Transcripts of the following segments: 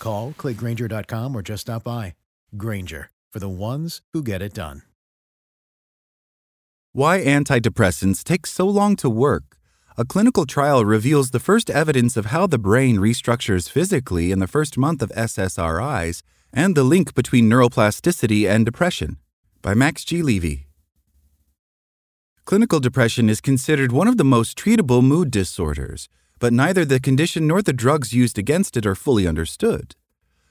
Call, clickgrainger.com, or just stop by. Grainger, for the ones who get it done. Why antidepressants take so long to work. A clinical trial reveals the first evidence of how the brain restructures physically in the first month of SSRIs and the link between neuroplasticity and depression. By Max G. Levy. Clinical depression is considered one of the most treatable mood disorders, but neither the condition nor the drugs used against it are fully understood.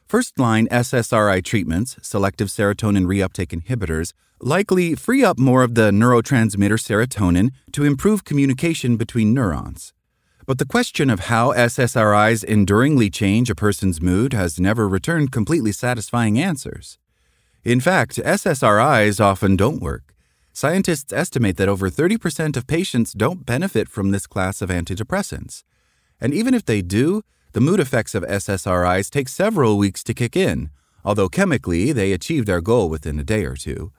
First line SSRI treatments, selective serotonin reuptake inhibitors, likely free up more of the neurotransmitter serotonin to improve communication between neurons. But the question of how SSRIs enduringly change a person's mood has never returned completely satisfying answers. In fact, SSRIs often don't work. Scientists estimate that over 30% of patients don't benefit from this class of antidepressants. And even if they do, the mood effects of SSRIs take several weeks to kick in, although chemically they achieve their goal within a day or two.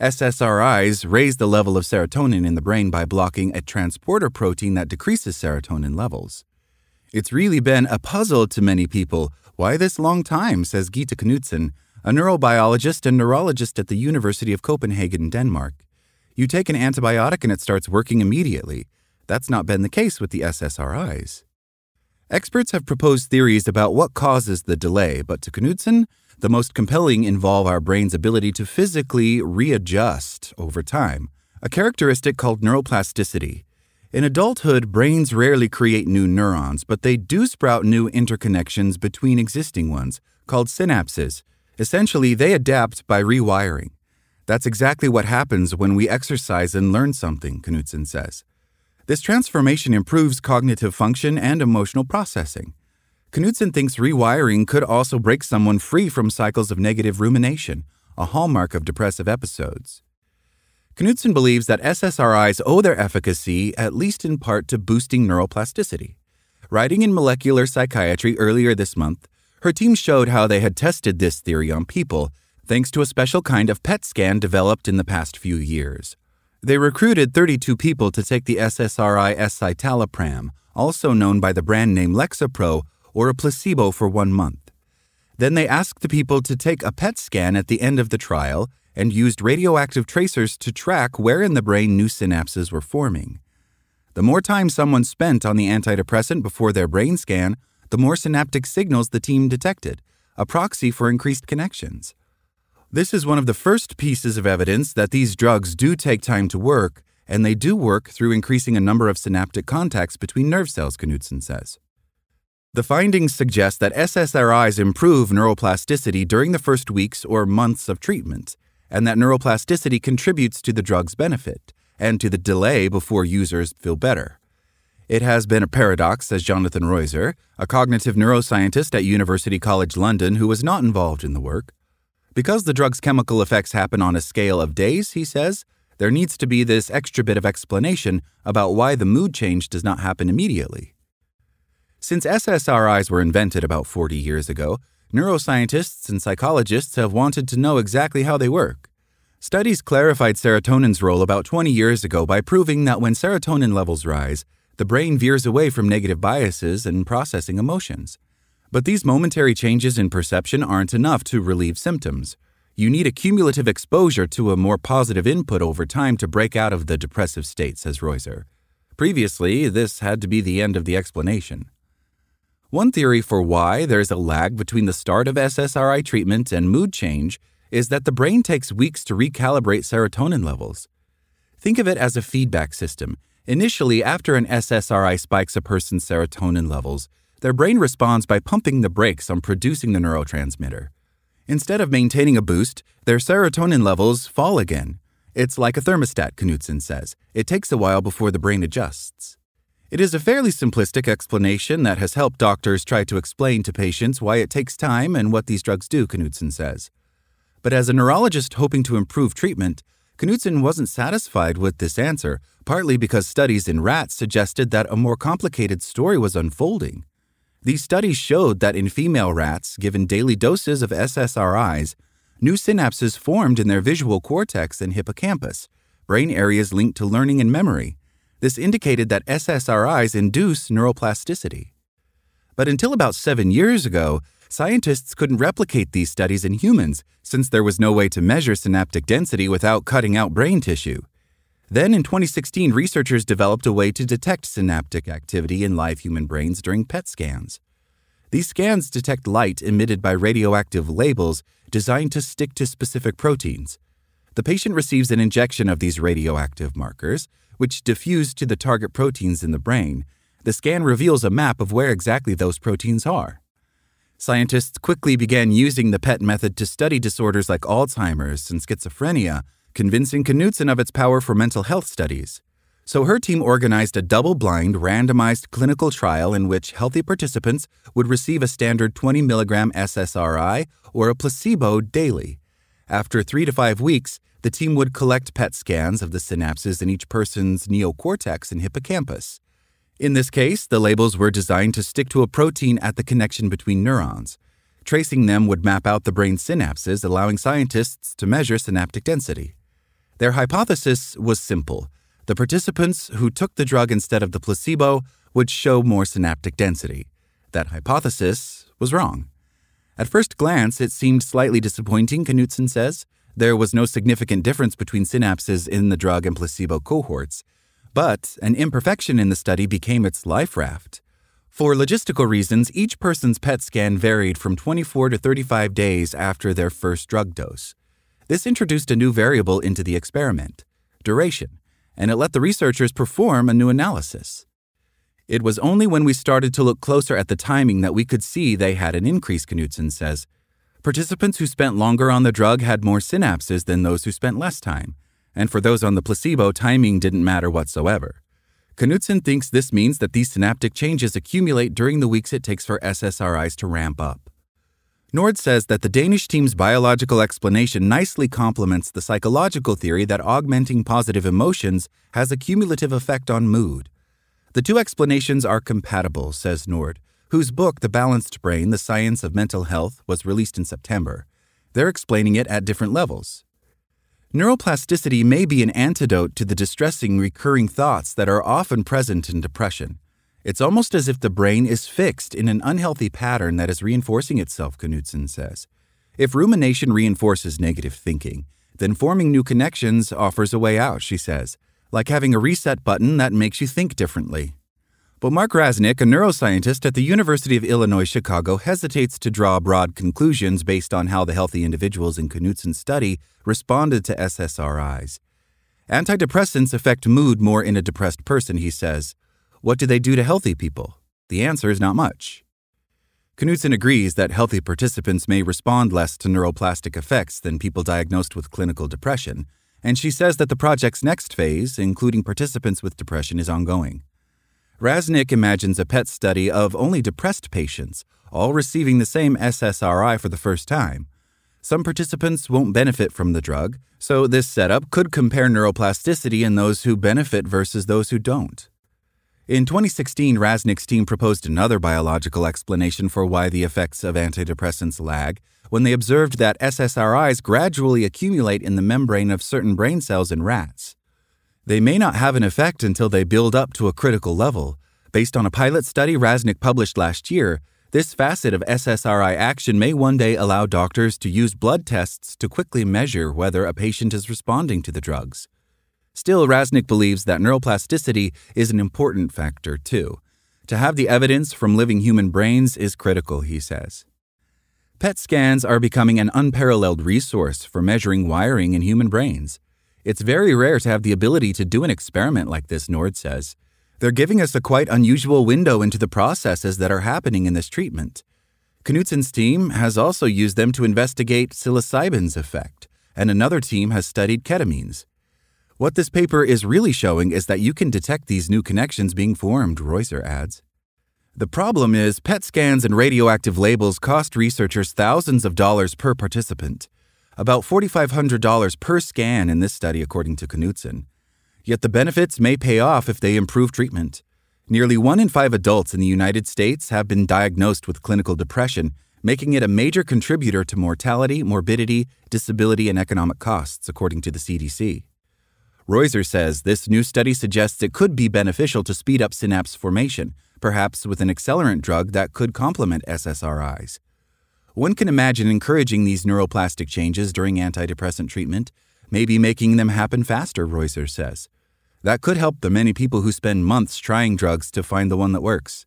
SSRIs raise the level of serotonin in the brain by blocking a transporter protein that decreases serotonin levels. It's really been a puzzle to many people why this long time, says Gitte Knudsen, a neurobiologist and neurologist at the University of Copenhagen, Denmark. You take an antibiotic and it starts working immediately. That's not been the case with the SSRIs. Experts have proposed theories about what causes the delay, but to Knudsen, the most compelling involve our brain's ability to physically readjust over time, a characteristic called neuroplasticity. In adulthood, brains rarely create new neurons, but they do sprout new interconnections between existing ones, called synapses. Essentially, they adapt by rewiring. That's exactly what happens when we exercise and learn something, Knudsen says. This transformation improves cognitive function and emotional processing. Knudsen thinks rewiring could also break someone free from cycles of negative rumination, a hallmark of depressive episodes. Knudsen believes that SSRIs owe their efficacy, at least in part, to boosting neuroplasticity. Writing in Molecular Psychiatry earlier this month, her team showed how they had tested this theory on people, thanks to a special kind of PET scan developed in the past few years. They recruited 32 people to take the SSRI escitalopram, also known by the brand name Lexapro, or a placebo for one month. Then they asked the people to take a PET scan at the end of the trial and used radioactive tracers to track where in the brain new synapses were forming. The more time someone spent on the antidepressant before their brain scan, the more synaptic signals the team detected, a proxy for increased connections. This is one of the first pieces of evidence that these drugs do take time to work, and they do work through increasing a number of synaptic contacts between nerve cells, Knudsen says. The findings suggest that SSRIs improve neuroplasticity during the first weeks or months of treatment, and that neuroplasticity contributes to the drug's benefit and to the delay before users feel better. It has been a paradox, says Jonathan Roiser, a cognitive neuroscientist at University College London who was not involved in the work. Because the drug's chemical effects happen on a scale of days, he says, there needs to be this extra bit of explanation about why the mood change does not happen immediately. Since SSRIs were invented about 40 years ago, neuroscientists and psychologists have wanted to know exactly how they work. Studies clarified serotonin's role about 20 years ago by proving that when serotonin levels rise, the brain veers away from negative biases and processing emotions. But these momentary changes in perception aren't enough to relieve symptoms. You need a cumulative exposure to a more positive input over time to break out of the depressive state, says Roiser. Previously, this had to be the end of the explanation. One theory for why there's a lag between the start of SSRI treatment and mood change is that the brain takes weeks to recalibrate serotonin levels. Think of it as a feedback system. Initially, after an SSRI spikes a person's serotonin levels, their brain responds by pumping the brakes on producing the neurotransmitter. Instead of maintaining a boost, their serotonin levels fall again. It's like a thermostat, Knudsen says. It takes a while before the brain adjusts. It is a fairly simplistic explanation that has helped doctors try to explain to patients why it takes time and what these drugs do, Knudsen says. But as a neurologist hoping to improve treatment, Knudsen wasn't satisfied with this answer, partly because studies in rats suggested that a more complicated story was unfolding. These studies showed that in female rats given daily doses of SSRIs, new synapses formed in their visual cortex and hippocampus, brain areas linked to learning and memory. This indicated that SSRIs induce neuroplasticity. But until about seven years ago, scientists couldn't replicate these studies in humans since there was no way to measure synaptic density without cutting out brain tissue. Then in 2016, researchers developed a way to detect synaptic activity in live human brains during PET scans. These scans detect light emitted by radioactive labels designed to stick to specific proteins. The patient receives an injection of these radioactive markers, which diffuse to the target proteins in the brain. The scan reveals a map of where exactly those proteins are. Scientists quickly began using the PET method to study disorders like Alzheimer's and schizophrenia convincing Knudsen of its power for mental health studies. So her team organized a double blind, randomized clinical trial in which healthy participants would receive a standard 20 mg SSRI or a placebo daily. After three to five weeks, the team would collect PET scans of the synapses in each person's neocortex and hippocampus. In this case, the labels were designed to stick to a protein at the connection between neurons. Tracing them would map out the brain synapses, allowing scientists to measure synaptic density. Their hypothesis was simple the participants who took the drug instead of the placebo would show more synaptic density. That hypothesis was wrong. At first glance, it seemed slightly disappointing, Knudsen says. There was no significant difference between synapses in the drug and placebo cohorts. But an imperfection in the study became its life raft. For logistical reasons, each person's PET scan varied from 24 to 35 days after their first drug dose. This introduced a new variable into the experiment duration, and it let the researchers perform a new analysis. It was only when we started to look closer at the timing that we could see they had an increase, Knudsen says. Participants who spent longer on the drug had more synapses than those who spent less time, and for those on the placebo, timing didn't matter whatsoever. Knudsen thinks this means that these synaptic changes accumulate during the weeks it takes for SSRIs to ramp up. Nord says that the Danish team's biological explanation nicely complements the psychological theory that augmenting positive emotions has a cumulative effect on mood. The two explanations are compatible, says Nord, whose book, The Balanced Brain The Science of Mental Health, was released in September. They're explaining it at different levels. Neuroplasticity may be an antidote to the distressing recurring thoughts that are often present in depression. It's almost as if the brain is fixed in an unhealthy pattern that is reinforcing itself, Knudsen says. If rumination reinforces negative thinking, then forming new connections offers a way out, she says, like having a reset button that makes you think differently. But Mark Rasenick, a neuroscientist at the University of Illinois Chicago, hesitates to draw broad conclusions based on how the healthy individuals in Knudsen's study responded to SSRIs. Antidepressants affect mood more in a depressed person, he says, what do they do to healthy people? The answer is not much. Knudsen agrees that healthy participants may respond less to neuroplastic effects than people diagnosed with clinical depression, and she says that the project's next phase, including participants with depression, is ongoing. Rasenick imagines a PET study of only depressed patients, all receiving the same SSRI for the first time. Some participants won't benefit from the drug, so this setup could compare neuroplasticity in those who benefit versus those who don't. In 2016, Rasenick's team proposed another biological explanation for why the effects of antidepressants lag when they observed that SSRIs gradually accumulate in the membrane of certain brain cells in rats. They may not have an effect until they build up to a critical level. Based on a pilot study Rasenick published last year, This facet of SSRI action may one day allow doctors to use blood tests to quickly measure whether a patient is responding to the drugs. Still, Rasenick believes that neuroplasticity is an important factor, too. To have the evidence from living human brains is critical, he says. PET scans are becoming an unparalleled resource for measuring wiring in human brains. It's very rare to have the ability to do an experiment like this, Nord says. They're giving us a quite unusual window into the processes that are happening in this treatment. Knudsen's team has also used them to investigate psilocybin's effect, and another team has studied ketamines. What this paper is really showing is that you can detect these new connections being formed, Roiser adds. The problem is, PET scans and radioactive labels cost researchers thousands of dollars per participant, about $4,500 per scan in this study, according to Knudsen. Yet the benefits may pay off if they improve treatment. Nearly one in five adults in the United States have been diagnosed with clinical depression, making it a major contributor to mortality, morbidity, disability, and economic costs, according to the CDC. Roiser says this new study suggests it could be beneficial to speed up synapse formation, perhaps with an accelerant drug that could complement SSRIs. One can imagine encouraging these neuroplastic changes during antidepressant treatment, maybe making them happen faster, Roiser says. That could help the many people who spend months trying drugs to find the one that works.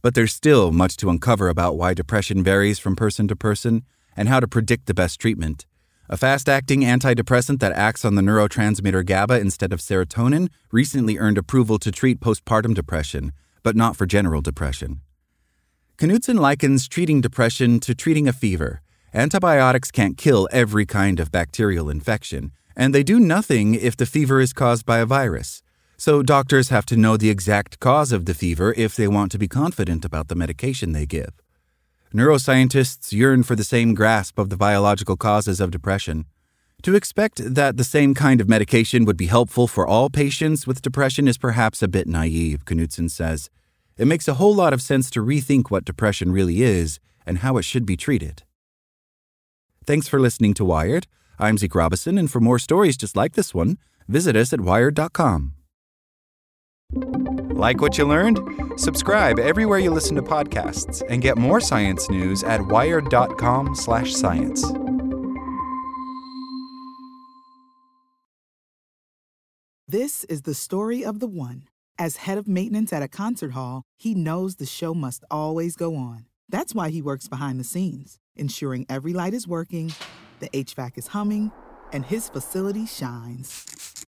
But there's still much to uncover about why depression varies from person to person and how to predict the best treatment. A fast acting antidepressant that acts on the neurotransmitter GABA instead of serotonin recently earned approval to treat postpartum depression, but not for general depression. Knudsen likens treating depression to treating a fever. Antibiotics can't kill every kind of bacterial infection, and they do nothing if the fever is caused by a virus. So doctors have to know the exact cause of the fever if they want to be confident about the medication they give. Neuroscientists yearn for the same grasp of the biological causes of depression. To expect that the same kind of medication would be helpful for all patients with depression is perhaps a bit naive, Knudsen says. It makes a whole lot of sense to rethink what depression really is and how it should be treated. Thanks for listening to Wired. I'm Zeke Robison, and for more stories just like this one, visit us at wired.com. Like what you learned? Subscribe everywhere you listen to podcasts and get more science news at wired.com/science. This is the story of the one. As head of maintenance at a concert hall, he knows the show must always go on. That's why he works behind the scenes, ensuring every light is working the HVAC is humming, and his facility shines.